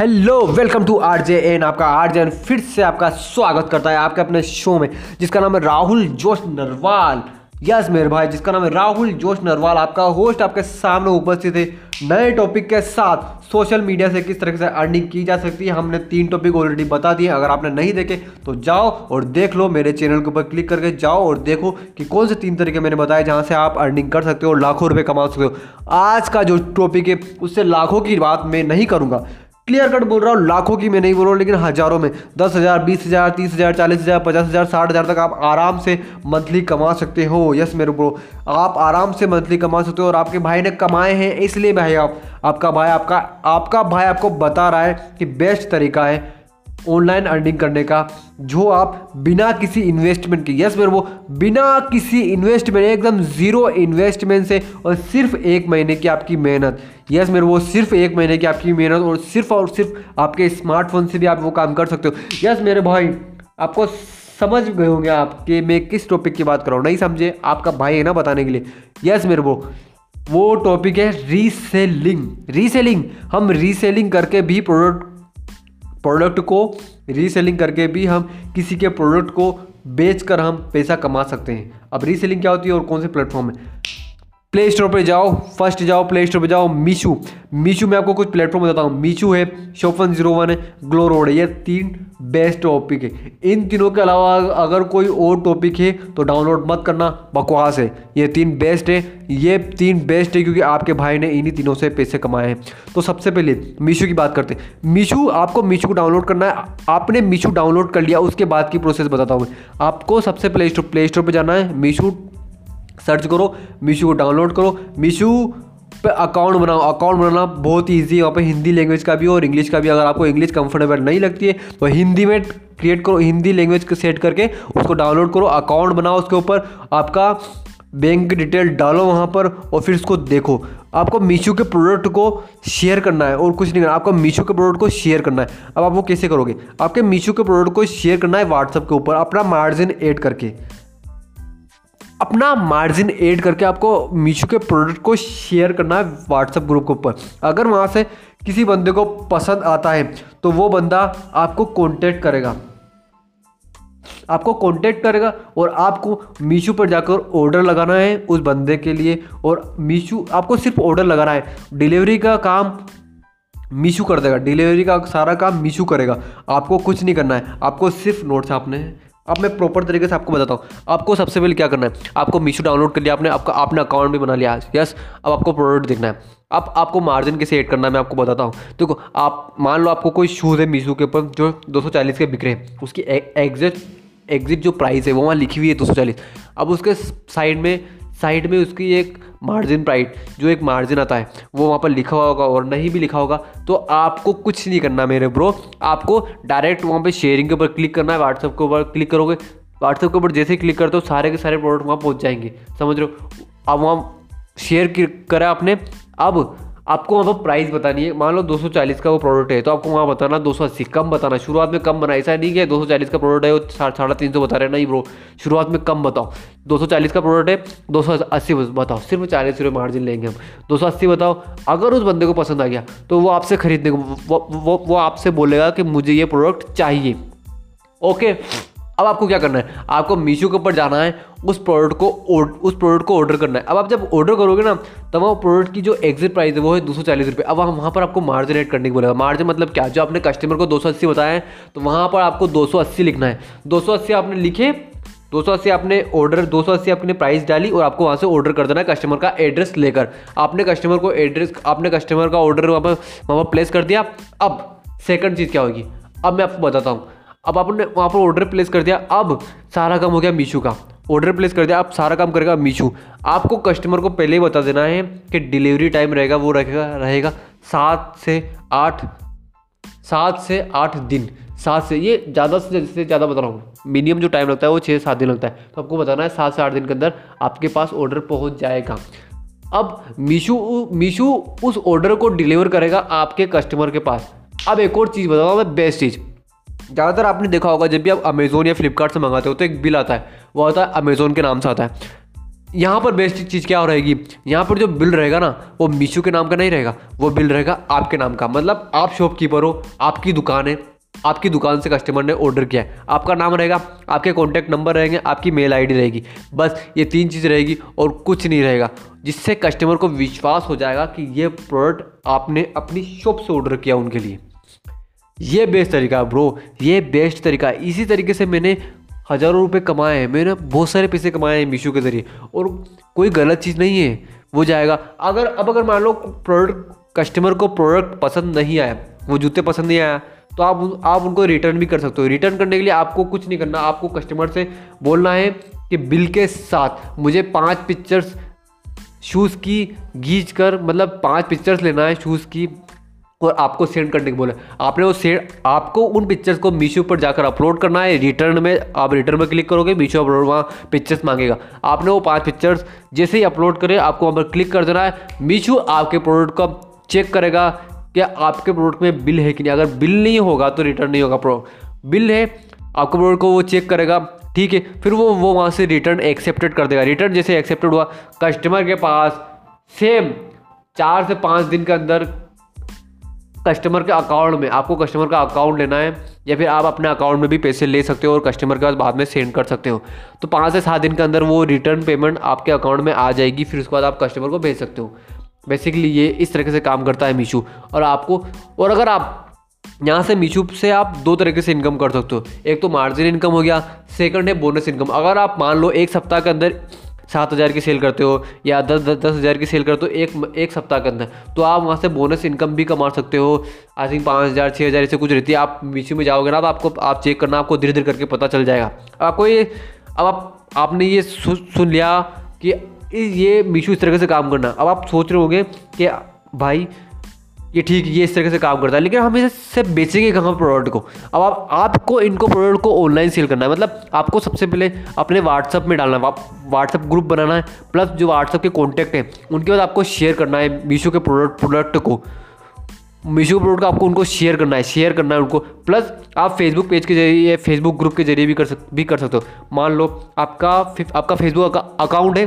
Hello, welcome to R J N आपका R J N फिर से आपका स्वागत करता है आपके अपने शो में, जिसका नाम है राहुल जोश नरवाल। यस, मेरे भाई, जिसका नाम है राहुल जोश नरवाल, आपका होस्ट आपके सामने उपस्थित है। नए टॉपिक के साथ सोशल मीडिया से किस तरह से अर्निंग की जा सकती है, हमने तीन टॉपिक ऑलरेडी बता दिए, अगर आपने नहीं देखे तो जाओ और देख लो, मेरे चैनल के ऊपर क्लिक करके जाओ और देखो कि कौन से तीन तरीके मैंने बताए जहाँ से आप अर्निंग कर सकते हो और लाखों रुपये कमा सकते हो। आज का जो टॉपिक है, उससे लाखों की बात मैं नहीं करूँगा। क्लियर कट बोल रहा हूँ, लाखों की मैं नहीं बोल रहा हूँ, लेकिन हज़ारों में। दस हज़ार, बीस हज़ार, तीस हज़ार, चालीस हज़ार, पचास हज़ार, साठ हज़ार तक आप आराम से मंथली कमा सकते हो। यस मेरे ब्रो आप आराम से मंथली कमा सकते हो और आपके भाई ने कमाए हैं, इसलिए भाई आप, आपका भाई आपका आपका भाई आपको बता रहा है कि बेस्ट तरीका है ऑनलाइन अर्निंग करने का, जो आप बिना किसी इन्वेस्टमेंट के यस मेरे वो, बिना किसी इन्वेस्टमेंट एकदम ज़ीरो इन्वेस्टमेंट से और सिर्फ़ एक महीने की आपकी मेहनत। यस मेरे वो, सिर्फ़ एक महीने की आपकी मेहनत और सिर्फ़ और सिर्फ़ आपके स्मार्टफ़ोन से भी आप वो काम कर सकते हो। यस मेरे भाई, आपको समझ गए होंगे आप कि मैं किस टॉपिक की बात कर रहा हूँ। नहीं समझे? आपका भाई है ना बताने के लिए। यस मेरे वो वो टॉपिक है रीसेलिंग रीसेलिंग हम रीसेलिंग करके भी प्रोडक्ट प्रोडक्ट को रीसेलिंग करके भी हम किसी के प्रोडक्ट को बेच कर हम पैसा कमा सकते हैं। अब रीसेलिंग क्या होती है और कौन से प्लेटफॉर्म है? प्ले स्टोर पर जाओ फ़र्स्ट जाओ प्ले स्टोर पर जाओ मीशू मीशू में आपको कुछ प्लेटफॉर्म बताता हूँ। मीशू है शॉप वन ज़ीरो वन है ग्लो रोड है। ये तीन बेस्ट टॉपिक है। इन तीनों के अलावा अगर कोई और टॉपिक है तो डाउनलोड मत करना, बकवास है। ये तीन बेस्ट है। ये तीन बेस्ट है क्योंकि आपके भाई ने इन्हीं तीनों से पैसे कमाए हैं। तो सबसे पहले मीशू की बात करते हैं। मीशू आपको मीशू को डाउनलोड करना है। आपने मीशू डाउनलोड कर लिया, उसके बाद की प्रोसेस बताता हूँ आपको सबसे प्ले स्टोर प्ले स्टोर पर जाना है। मीशू सर्च करो मीशो को डाउनलोड करो। मीशो पे अकाउंट बनाओ। अकाउंट बनाना बहुत ही ईजी है। वहाँ पे हिंदी लैंग्वेज का भी और इंग्लिश का भी। अगर आपको इंग्लिश कंफर्टेबल नहीं लगती है तो हिंदी में क्रिएट करो। हिंदी लैंग्वेज को सेट करके उसको डाउनलोड करो। अकाउंट बनाओ उसके ऊपर। आपका बैंक की डिटेल डालो वहाँ पर और फिर उसको देखो। आपको मीशो के प्रोडक्ट को शेयर करना है और कुछ नहीं करना। आपको मीशो के प्रोडक्ट को शेयर करना है। अब आप वो कैसे करोगे? आपके मीशो के प्रोडक्ट को शेयर करना है व्हाट्सअप के ऊपर। अपना मार्जिन ऐड करके। अपना मार्जिन ऐड करके आपको मीशो के प्रोडक्ट को शेयर करना है व्हाट्सएप ग्रुप के ऊपर। अगर वहाँ से किसी बंदे को पसंद आता है तो वो बंदा आपको कांटेक्ट करेगा। आपको कांटेक्ट करेगा और आपको मीशो पर जाकर ऑर्डर लगाना है उस बंदे के लिए और मीशो आपको सिर्फ़ ऑर्डर लगाना है। डिलीवरी का काम मीशू कर देगा। डिलीवरी का सारा काम मीशू करेगा। आपको कुछ नहीं करना है। आपको सिर्फ़ नोट छापने हैं अब मैं प्रॉपर तरीके से आपको बताता हूँ। आपको सबसे पहले क्या करना है? आपको मीशो डाउनलोड कर लिया आपने, आपका आपने अकाउंट भी बना लिया। यस अब आपको प्रोडक्ट देखना है। अब आपको मार्जिन कैसे ऐड करना है मैं आपको बताता हूँ। देखो, आप, मान लो आपको कोई शूज़ है मीशो के ऊपर, जो दो सौ चालीस के बिक रहे हैं। उसकी एग्जिट एग्जिट जो प्राइस है, वो वहाँ लिखी हुई है दो सौ चालीस। अब उसके साइड में साइड में उसकी एक मार्जिन प्राइट जो एक मार्जिन आता है, वो वहाँ पर लिखा होगा और नहीं भी लिखा होगा तो आपको कुछ नहीं करना मेरे ब्रो। आपको डायरेक्ट वहाँ पर शेयरिंग के ऊपर क्लिक करना है व्हाट्सअप के ऊपर क्लिक करोगे। व्हाट्सअप के ऊपर जैसे क्लिक करते हो, सारे के सारे प्रोडक्ट वहाँ पहुँच जाएँगे। समझ रहे हो? अब वहाँ शेयर करा आपने। अब आपको वहाँ पर प्राइस बतानी है। मान लो 240 का वो प्रोडक्ट है तो आपको वहाँ बताना 280 कम बताना शुरुआत में कम बना ऐसा नहीं कि 240 का प्रोडक्ट है वो साढ़े तीन सौ बता रहे नहीं ब्रो शुरुआत में कम बताओ। 240 का प्रोडक्ट है 280 बताओ। सिर्फ़ चालीस रुपये मार्जिन लेंगे हम। 280 बताओ अगर उस बंदे को पसंद आ गया तो वो आपसे खरीदने को वो वो, वो आपसे बोलेगा कि मुझे ये प्रोडक्ट चाहिए। ओके अब आपको क्या करना है? आपको मीशो के ऊपर जाना है उस प्रोडक्ट को उस प्रोडक्ट को ऑर्डर करना है। अब आप जब ऑर्डर करोगे ना वो प्रोडक्ट की जो एग्जिट प्राइस है, वो है दो सौ चालीस रुपये अब हम वहाँ पर आपको मार्जिन एड करने की बोलेगा। मार्जिन मतलब क्या? जो आपने कस्टमर को दो सौ अस्सी बताया है तो वहाँ पर आपको दो सौ अस्सी लिखना है। दो सौ अस्सी आपने लिखे, दो सौ अस्सी आपने ऑर्डर दो सौ अस्सी आपने प्राइस डाली और आपको वहाँ से ऑर्डर कर देना है कस्टमर का एड्रेस लेकर। आपने कस्टमर को एड्रेस आपने कस्टमर का ऑर्डर वहाँ पर वहाँ पर प्लेस कर दिया। अब सेकंड चीज़ क्या होगी? अब मैं आपको बताता हूँ। अब आपने वहाँ पर ऑर्डर प्लेस कर दिया। अब सारा काम हो गया मीशो का। ऑर्डर प्लेस कर दिया, आप सारा काम करेगा मीशू। आपको कस्टमर को पहले ही बता देना है कि डिलीवरी टाइम रहेगा, वो रहेगा रहेगा सात से आठ, सात से आठ दिन। सात से, ये ज़्यादा से ज़्यादा बता रहा हूँ। मिनिमम जो टाइम लगता है, वो छः सात दिन लगता है। तो आपको बताना है सात से आठ दिन के अंदर आपके पास ऑर्डर पहुँच जाएगा। अब मीशू मीशू उस ऑर्डर को डिलीवर करेगा आपके कस्टमर के पास। अब एक और चीज़ बताऊँ, मैं बेस्ट चीज़। ज़्यादातर आपने देखा होगा, जब भी आप अमेज़ोन या फ्लिपकार्ट से मंगाते हो तो एक बिल आता है, वो आता है अमेज़ोन के नाम से आता है। यहाँ पर बेस्ट चीज़ क्या हो रहेगी? यहाँ पर जो बिल रहेगा ना, वो मीशो के नाम का नहीं रहेगा, वो बिल रहेगा आपके नाम का। मतलब आप शॉपकीपर हो, आपकी दुकान है, आपकी दुकान से कस्टमर ने ऑर्डर किया है। आपका नाम रहेगा, आपके कॉन्टैक्ट नंबर रहेंगे, आपकी मेल आईडी रहेगी। बस ये तीन चीज़ रहेगी और कुछ नहीं रहेगा, जिससे कस्टमर को विश्वास हो जाएगा कि ये प्रोडक्ट आपने अपनी शॉप से ऑर्डर किया उनके लिए। ये बेस्ट तरीका ब्रो ये बेस्ट तरीका। इसी तरीके से मैंने हज़ारों रुपए कमाए हैं। मैंने बहुत सारे पैसे कमाए हैं मीशो के ज़रिए। और कोई गलत चीज़ नहीं है। वो जाएगा। अगर, अब अगर मान लो प्रोडक्ट कस्टमर को प्रोडक्ट पसंद नहीं आया, वो जूते पसंद नहीं आया तो आप आप उनको रिटर्न भी कर सकते हो। रिटर्न करने के लिए आपको कुछ नहीं करना। आपको कस्टमर से बोलना है कि बिल के साथ मुझे पाँच पिक्चर्स शूज़ की गीच कर मतलब पाँच पिक्चर्स लेना है शूज़ की और आपको सेंड करने के बोला। आपने वो सेंड आपको उन पिक्चर्स को मीशो पर जाकर अपलोड करना है। रिटर्न में, आप रिटर्न में क्लिक करोगे मीशो अपलोड वहाँ पिक्चर्स मांगेगा। आपने वो पाँच पिक्चर्स जैसे ही अपलोड करें, आपको वहाँ पर क्लिक कर देना है। मीशो आपके प्रोडक्ट का चेक करेगा कि आपके प्रोडक्ट में बिल है कि नहीं। अगर बिल नहीं होगा तो रिटर्न नहीं होगा प्रोडक्ट बिल है, आपके प्रोडक्ट को वो चेक करेगा। ठीक है, फिर वो वो वहाँ से रिटर्न एक्सेप्टेड कर देगा। रिटर्न जैसे एक्सेप्टेड हुआ कस्टमर के पास सेम चार से पाँच दिन के अंदर कस्टमर के अकाउंट में, आपको कस्टमर का अकाउंट लेना है, या फिर आप अपने अकाउंट में भी पैसे ले सकते हो और कस्टमर के पास बाद में सेंड कर सकते हो। तो पाँच से सात दिन के अंदर वो रिटर्न पेमेंट आपके अकाउंट में आ जाएगी, फिर उसके बाद आप कस्टमर को भेज सकते हो। बेसिकली ये इस तरीके से काम करता है मीशो और आपको, और अगर आप, यहाँ से मीशो से आप दो तरीके से इनकम कर सकते हो। एक तो मार्जिन इनकम हो गया सेकंड है बोनस इनकम अगर आप मान लो एक सप्ताह के अंदर सात हज़ार की सेल करते हो या दस दस दस हज़ार की सेल करते हो एक एक सप्ताह के अंदर। तो आप वहाँ से बोनस इनकम भी कमा सकते हो। आई थिंक पाँच हज़ार छः हज़ार ऐसे कुछ रहती है। आप मीशो में जाओगे ना तो आपको आप चेक करना आपको धीरे धीरे करके पता चल जाएगा। आपको ये अब आप आपने ये सु, सुन लिया कि ये मीशो इस तरीके से काम करना। अब आप सोच रहे होंगे कि भाई ये ठीक ये इस तरीके से काम करता है, लेकिन हम इसे बेचेंगे कहाँ प्रोडक्ट को। अब आप, आपको इनको प्रोडक्ट को ऑनलाइन सेल करना है मतलब आपको सबसे पहले अपने व्हाट्सअप में डालना है व्हाट्सअप ग्रुप बनाना है प्लस जो व्हाट्सअप के कॉन्टैक्ट हैं, उनके बाद आपको शेयर करना है मीशो के प्रोडक्ट प्रोडक्ट को। मीशो प्रोडक्ट आपको उनको शेयर करना है शेयर करना है उनको प्लस आप फेसबुक पेज के ज़रिए फेसबुक ग्रुप के ज़रिए भी कर सक, भी कर सकते हो। मान लो आपका आपका फेसबुक अकाउंट है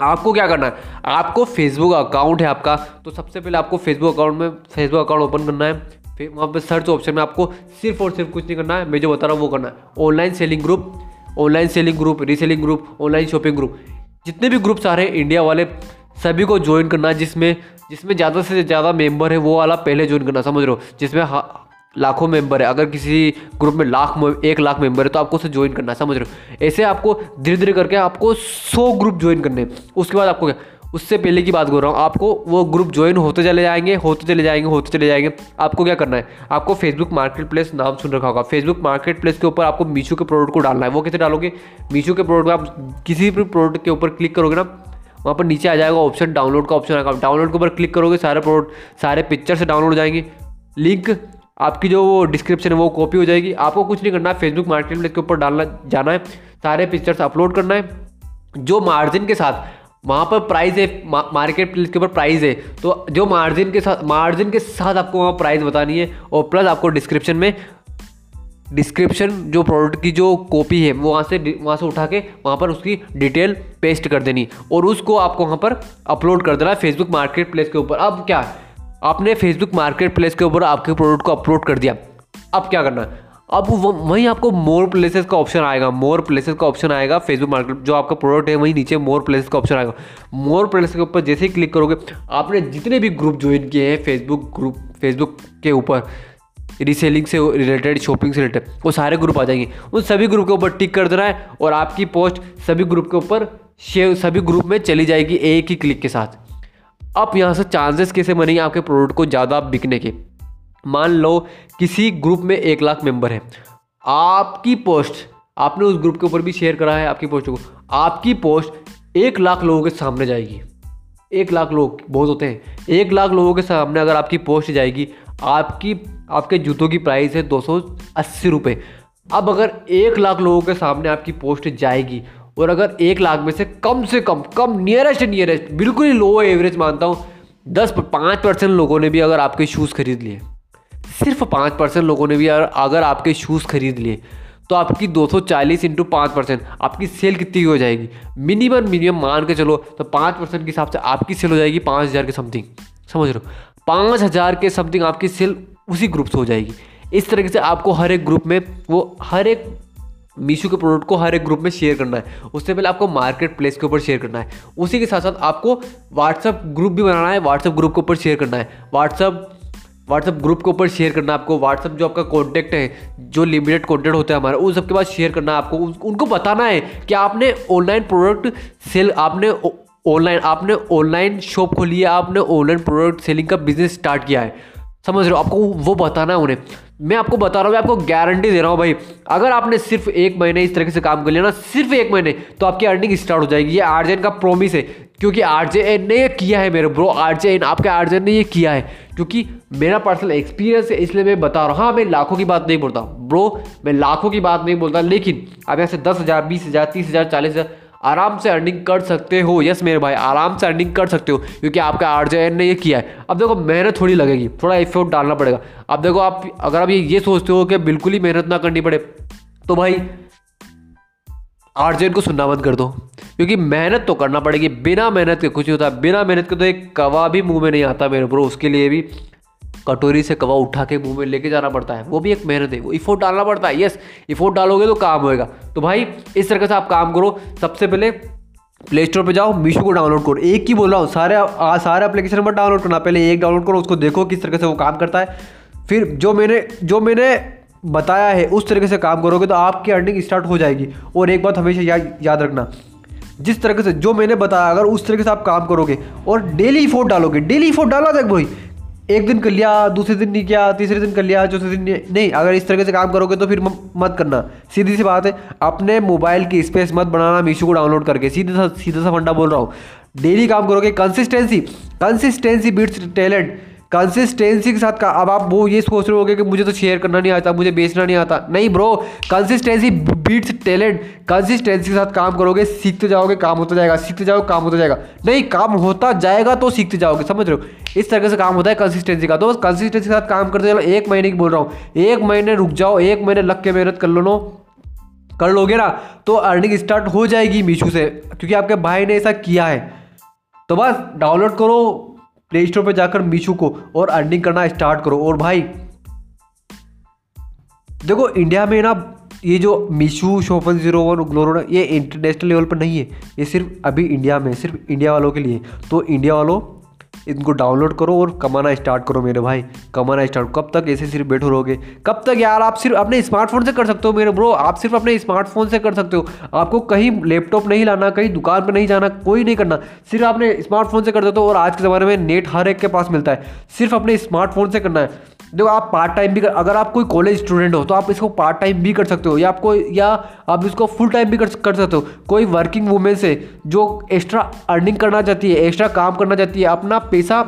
आपको क्या करना है? आपको फेसबुक अकाउंट है आपका तो सबसे पहले आपको फेसबुक अकाउंट में फेसबुक अकाउंट ओपन करना है। फिर वहाँ पे सर्च ऑप्शन में आपको सिर्फ़ और सिर्फ़ कुछ नहीं करना है, मैं जो बता रहा हूँ वो करना है। Online selling group online selling group reselling group online shopping group जितने भी ग्रुप्स आ रहे हैं इंडिया वाले, सभी को ज्वाइन करना है, जिसमें जिसमें ज़्यादा से ज़्यादा मेंबर है, वो वाला पहले ज्वाइन करना, समझ रहे हो? जिसमें लाखों मेंबर है। अगर किसी ग्रुप में लाख एक लाख मेंबर है तो आपको उसे ज्वाइन करना है, समझ रहे हो? ऐसे आपको धीरे धीरे करके आपको सौ ग्रुप ज्वाइन करने उसके बाद आपको क्या? उससे पहले की बात कर रहा हूँ, आपको वो ग्रुप ज्वाइन होते चले जाएँगे, होते चले जाएँगे, होते चले जाएँगे। आपको क्या करना है? आपको फेसबुक मार्केट प्लेस नाम सुन रखा होगा। फेसबुक मार्केट प्लेस के ऊपर आपको मीशो के प्रोडक्ट को डालना है। वो कैसे डालोगे? मीशो के प्रोडक्ट आप किसी भी प्रोडक्ट के ऊपर क्लिक करोगे ना, वहाँ पर नीचे आ जाएगा ऑप्शन डाउनलोड का ऑप्शन आएगा। डाउनलोड के ऊपर क्लिक करोगे, सारे प्रोडक्ट सारे पिक्चर से डाउनलोड हो जाएँगे। लिंक आपकी जो वो डिस्क्रिप्शन है वो कॉपी हो जाएगी। आपको कुछ नहीं करना है फेसबुक मार्केट प्लेस के ऊपर डालना, जाना है, सारे पिक्चर्स अपलोड करना है। जो मार्जिन के साथ, वहाँ पर प्राइस है मार्केट प्लेस के ऊपर प्राइस है तो जो मार्जिन के साथ मार्जिन के साथ आपको वहाँ प्राइस बतानी है और प्लस आपको डिस्क्रिप्शन में डिस्क्रिप्शन जो प्रोडक्ट की जो कॉपी है, वो वहाँ से वहाँ से उठा के, वहाँ पर उसकी डिटेल पेस्ट कर देनी और उसको आपको वहाँ पर अपलोड कर देना है फेसबुक मार्केट प्लेस के ऊपर। अब क्या? आपने फेसबुक मार्केट प्लेस के ऊपर आपके प्रोडक्ट को अपलोड कर दिया। अब क्या करना अब वहीं आपको मोर प्लेसेस का ऑप्शन आएगा मोर प्लेसेस का ऑप्शन आएगा फेसबुक मार्केट जो आपका प्रोडक्ट है, वहीं नीचे मोर प्लेसेस का ऑप्शन आएगा। मोर प्लेसेस के ऊपर जैसे ही क्लिक करोगे, आपने जितने भी ग्रुप ज्वाइन किए हैं फेसबुक ग्रुप फेसबुक के ऊपर रीसेलिंग से रिलेटेड शॉपिंग से रिलेटेड वो सारे ग्रुप आ जाएँगे। उन सभी ग्रुप के ऊपर टिक कर देना है और आपकी पोस्ट सभी ग्रुप के ऊपर शेयर सभी ग्रुप में चली जाएगी एक ही क्लिक के साथ। अब यहाँ से चांसेस कैसे बनेंगे आपके प्रोडक्ट को ज़्यादा बिकने के? मान लो किसी ग्रुप में एक लाख मेंबर है। आपकी पोस्ट आपने उस ग्रुप के ऊपर भी शेयर करा है, आपकी पोस्ट को। आपकी पोस्ट एक लाख लोगों के सामने जाएगी। एक लाख लोग, बहुत होते हैं। एक लाख लोगों के सामने अगर आपकी पोस्ट जाएगी, आपकी, आपके जूतों की प्राइस है दो सौ अस्सी रुपये अब अगर एक लाख लोगों के सामने आपकी पोस्ट जाएगी और अगर एक लाख में से कम से कम कम नियरेस्ट नियरेस्ट बिल्कुल ही लो एवरेज मानता हूँ, दस, पाँच परसेंट लोगों ने भी अगर आपके शूज़ खरीद लिए, सिर्फ़ पाँच परसेंट लोगों ने भी अगर आपके शूज़ खरीद लिए तो आपकी 240 सौ चालीस इंटू पाँच परसेंट, आपकी सेल कितनी हो जाएगी? मिनिमम मिनिमम मान के चलो तो पाँच परसेंट के हिसाब से आपकी सेल हो जाएगी पाँच हज़ार के समथिंग समझ रहे हो? पाँच हज़ार के समथिंग आपकी सेल उसी ग्रुप से हो जाएगी। इस तरीके से आपको हर एक ग्रुप में वो, हर एक मीशो के प्रोडक्ट को हर एक ग्रुप में शेयर करना है। उससे पहले आपको मार्केट प्लेस के ऊपर शेयर करना है। उसी के साथ साथ आपको व्हाट्सअप ग्रुप भी बनाना है। व्हाट्सअप ग्रुप के ऊपर शेयर करना है। व्हाट्सअप व्हाट्सअप ग्रुप के ऊपर शेयर करना आपको। व्हाट्सअप जो आपका कॉन्टैक्ट है, जो लिमिटेड कॉन्टैक्ट होता है हमारा, उन सबके पास शेयर करना आपको। उनको बताना है कि आपने ऑनलाइन प्रोडक्ट सेल आपने ऑनलाइन आपने ऑनलाइन शॉप खोली है, आपने ऑनलाइन प्रोडक्ट सेलिंग का बिज़नेस स्टार्ट किया है। समझ रहे हो? आपको वो बताना है उन्हें। मैं आपको बता रहा हूँ, मैं आपको गारंटी दे रहा हूँ भाई, अगर आपने सिर्फ़ एक महीने इस तरीके से काम कर लिया ना, सिर्फ़ एक महीने तो आपकी अर्निंग स्टार्ट हो जाएगी। ये आरजेन का प्रोमिस है, क्योंकि आरजेएन ने ये किया है मेरे ब्रो आरजेएन आपके आरजेएन ने ये किया है, क्योंकि मेरा पर्सनल एक्सपीरियंस है, इसलिए मैं बता रहा हूँ। हाँ मैं लाखों की बात नहीं बोलता ब्रो मैं लाखों की बात नहीं बोलता, लेकिन अब ऐसे दस हज़ार, बीस हज़ार, तीस हज़ार, चालीस हज़ार आराम से अर्निंग कर सकते हो। यस मेरे भाई, आराम से अर्निंग कर सकते हो, क्योंकि आपका आरजेएन ने ये किया है। अब देखो, मेहनत थोड़ी लगेगी, थोड़ा एफर्ट डालना पड़ेगा। अब देखो, आप, अगर आप ये ये सोचते हो कि बिल्कुल ही मेहनत ना करनी पड़े तो भाई आर को सुनना बंद कर दो। क्योंकि मेहनत तो करना पड़ेगी, बिना मेहनत के कुछ नहीं होता बिना मेहनत के तो एक कवा भी मुँह में नहीं आता मेरे ब्रो उसके लिए भी। कटोरी से कवा उठा के मुँह में लेके जाना पड़ता है। वो भी एक मेहनत है वो इफोर्ट डालना पड़ता है। यस इफोर्ट डालोगे तो काम होएगा। तो भाई इस तरह से आप काम करो। सबसे पहले प्ले स्टोर पर जाओ मीशो को डाउनलोड करो। एक ही बोल रहा हूँ सारे आ, सारे एप्लीकेशन पर डाउनलोड करना। पहले एक डाउनलोड करो उसको देखो किस तरीके से वो काम करता है। फिर जो मैंने जो मैंने बताया है उस तरीके से काम करोगे तो आपकी अर्निंग स्टार्ट हो जाएगी। और एक बात हमेशा या, याद रखना जिस तरीके से जो मैंने बताया अगर उस तरीके से आप काम करोगे और डेली फोर्ट डालोगे डेली फोर्ट डाला देख भाई एक दिन कर लिया, दूसरे दिन नहीं किया, तीसरे दिन कर लिया, चौथे दिन नहीं। अगर इस तरीके से काम करोगे तो फिर मत करना। सीधी सी बात है, अपने मोबाइल की स्पेस मत बनाना, मीशो को डाउनलोड करके। सीधा सा सीधा सा फंडा बोल रहा हूँ। डेली काम करोगे consistency consistency beats talent consistency के साथ का अब आप वो ये सोच रहे होगे कि मुझे तो शेयर करना नहीं आता, मुझे बेचना नहीं आता। नहीं bro consistency beats talent consistency के साथ काम करोगे, सीखते जाओगे, काम होता जाएगा, सीखते जाओगे, काम होता जाएगा। नहीं, काम होता जाएगा तो सीखते जाओगे, समझ रहे हो? इस तरह से काम होता है कंसिस्टेंसी का। तो बस कंसिस्टेंसी के साथ काम करते चलो एक महीने की बोल रहा हूँ। एक महीने रुक जाओ, एक महीने लग के मेहनत कर लो नो। कर लोगे ना तो अर्निंग स्टार्ट हो जाएगी मीशू से, क्योंकि आपके भाई ने ऐसा किया है। तो बस डाउनलोड करो प्ले स्टोर पर जाकर मीशो को और अर्निंग करना स्टार्ट करो। और भाई, देखो इंडिया में ना ये जो मीशू शोपन ज़ीरो वन ग्लोरो ये इंटरनेशनल लेवल पर नहीं है। ये सिर्फ़ अभी इंडिया में, सिर्फ़ इंडिया वालों के लिए। तो इंडिया वालों इनको डाउनलोड करो और कमाना स्टार्ट करो मेरे भाई। कमाना स्टार्ट, कब तक ऐसे सिर्फ़ बैठो रहोगे? कब तक यार आप सिर्फ़ अपने स्मार्टफ़ोन से कर सकते हो मेरे ब्रो आप सिर्फ़ अपने स्मार्टफ़ोन से कर सकते हो। आपको कहीं लैपटॉप नहीं लाना, कहीं दुकान पर नहीं जाना, कोई नहीं करना। सिर्फ़ आपने स्मार्टफ़ोन से कर सकते हो और आज के ज़माने में नेट हर एक के पास मिलता है। सिर्फ़ अपने स्मार्टफ़ोन से करना है। देखो आप पार्ट टाइम भी कर, अगर आप कोई कॉलेज स्टूडेंट हो तो आप इसको पार्ट टाइम भी कर सकते हो, या आपको या आप इसको फुल टाइम भी कर कर सकते हो। कोई वर्किंग वूमेन से जो एक्स्ट्रा अर्निंग करना चाहती है एक्स्ट्रा काम करना चाहती है, अपना पैसा,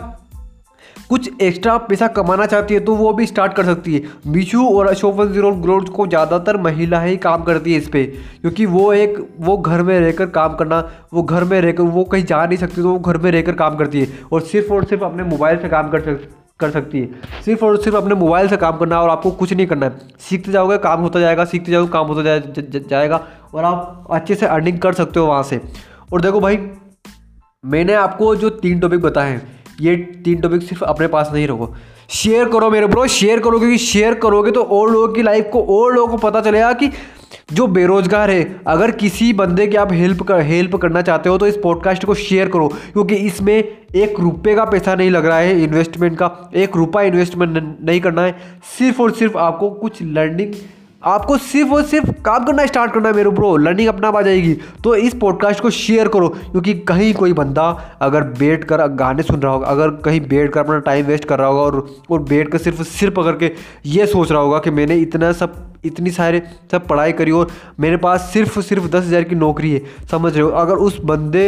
कुछ एक्स्ट्रा पैसा कमाना चाहती है तो वो भी स्टार्ट कर सकती है। मीशू और अशोक ज़ीरो ग्रोथ को ज़्यादातर महिला ही काम करती है इस पर क्योंकि वो एक, वो घर में रहकर काम करना, वो घर में रहकर, वो कहीं जा नहीं सकती तो वो घर में रहकर काम करती है, और सिर्फ़ और सिर्फ़ अपने मोबाइल से काम कर सकती कर सकती है। सिर्फ़ और सिर्फ़ अपने मोबाइल से काम करना है और आपको कुछ नहीं करना है। सीखते जाओगे काम होता जाएगा सीखते जाओगे काम होता जा, जा, जा, जाएगा और आप अच्छे से अर्निंग कर सकते हो वहाँ से। और देखो भाई मैंने आपको जो तीन टॉपिक बताए हैं ये तीन टॉपिक सिर्फ़ अपने पास नहीं रखो। शेयर करो मेरे ब्रो शेयर करो क्योंकि शेयर करोगे तो और लोगों की लाइफ को और लोगों को पता चलेगा कि जो बेरोजगार है, अगर किसी बंदे की आप हेल्प कर हेल्प करना चाहते हो तो इस पॉडकास्ट को शेयर करो, क्योंकि इसमें एक रुपये का पैसा नहीं लग रहा है इन्वेस्टमेंट का, एक रुपया इन्वेस्टमेंट नहीं करना है, सिर्फ़ और सिर्फ़ आपको कुछ लर्निंग आपको सिर्फ़ और सिर्फ़ काम करना स्टार्ट करना है मेरे ब्रो लर्निंग अपना आ जाएगी। तो इस पॉडकास्ट को शेयर करो, क्योंकि कहीं कोई बंदा अगर बैठ कर गाने सुन रहा होगा, अगर कहीं बैठ कर अपना टाइम वेस्ट कर रहा होगा और और बैठ कर सिर्फ़ सिर्फ़ पकड़ के ये सोच रहा होगा कि मैंने इतना सब, इतनी सारे, सब पढ़ाई करी और मेरे पास सिर्फ़ सिर्फ़ दस हज़ार की नौकरी है, समझ रहे हो? अगर उस बंदे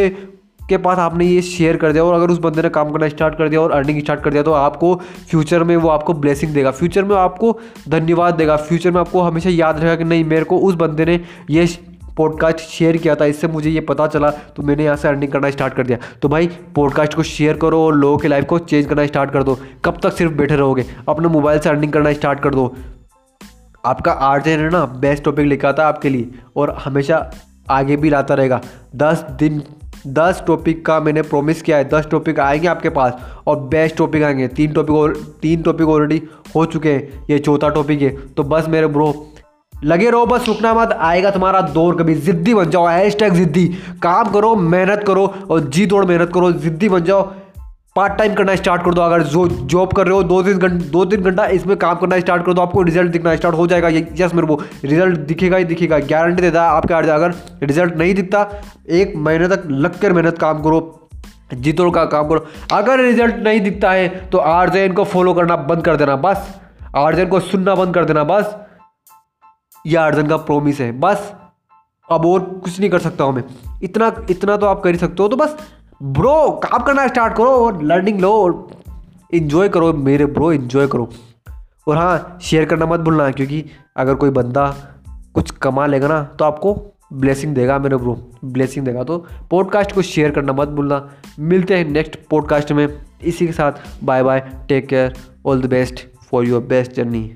के पास आपने ये शेयर कर दिया और अगर उस बंदे ने काम करना स्टार्ट कर दिया और अर्निंग स्टार्ट कर दिया तो आपको फ्यूचर में वो आपको ब्लेसिंग देगा। फ्यूचर में आपको धन्यवाद देगा। फ्यूचर में आपको हमेशा याद रहेगा कि नहीं, मेरे को उस बंदे ने ये पॉडकास्ट शेयर किया था, इससे मुझे ये पता चला तो मैंने यहाँ से अर्निंग करना स्टार्ट कर दिया। तो भाई पॉडकास्ट को शेयर करो और लोगों की लाइफ को चेंज करना स्टार्ट कर दो। कब तक सिर्फ़ बैठे रहोगे? अपने मोबाइल से अर्निंग करना स्टार्ट कर दो। आपका आर्जन है ना बेस्ट टॉपिक लिखा था आपके लिए और हमेशा आगे भी लाता रहेगा। दस दिन दस टॉपिक का मैंने प्रॉमिस किया है। दस टॉपिक आएँगे आपके पास और बेस्ट टॉपिक आएँगे। तीन टॉपिक और, तीन टॉपिक ऑलरेडी हो चुके हैं। ये चौथा टॉपिक है। तो बस मेरे ब्रो लगे रहो, बस रुकना मत। आएगा तुम्हारा दौर कभी। जिद्दी बन जाओ। हैश टैग जिद्दी। काम करो, मेहनत करो और जी तोड़ मेहनत करो। जिद्दी बन जाओ। पार्ट टाइम करना स्टार्ट कर दो। अगर जो जॉब कर रहे हो, दो तीन घंटे दो तीन घंटा इसमें काम करना स्टार्ट कर दो, आपको रिज़ल्ट दिखना स्टार्ट हो जाएगा। यस मेरे को रिज़ल्ट दिखेगा ही दिखेगा। गारंटी देता है आपके अगर रिज़ल्ट नहीं दिखता, एक महीने तक लग कर मेहनत काम करो जीतोड़ का काम करो। अगर रिज़ल्ट नहीं दिखता है तो आर को फॉलो करना बंद कर देना, बस। आर को सुनना बंद कर देना, बस। यह अर्जन का प्रोमिस है, बस। अब और कुछ नहीं कर सकता हूँ मैं। इतना इतना तो आप कर ही सकते हो तो बस ब्रो काम करना स्टार्ट करो और लर्निंग लो और इन्जॉय करो। मेरे ब्रो इन्जॉय करो। और हाँ शेयर करना मत भूलना, क्योंकि अगर कोई बंदा कुछ कमा लेगा ना तो आपको ब्लेसिंग देगा मेरे ब्रो ब्लेसिंग देगा। तो पॉडकास्ट को शेयर करना मत भूलना। मिलते हैं नेक्स्ट पॉडकास्ट में। इसी के साथ bye bye take care all the best for your best journey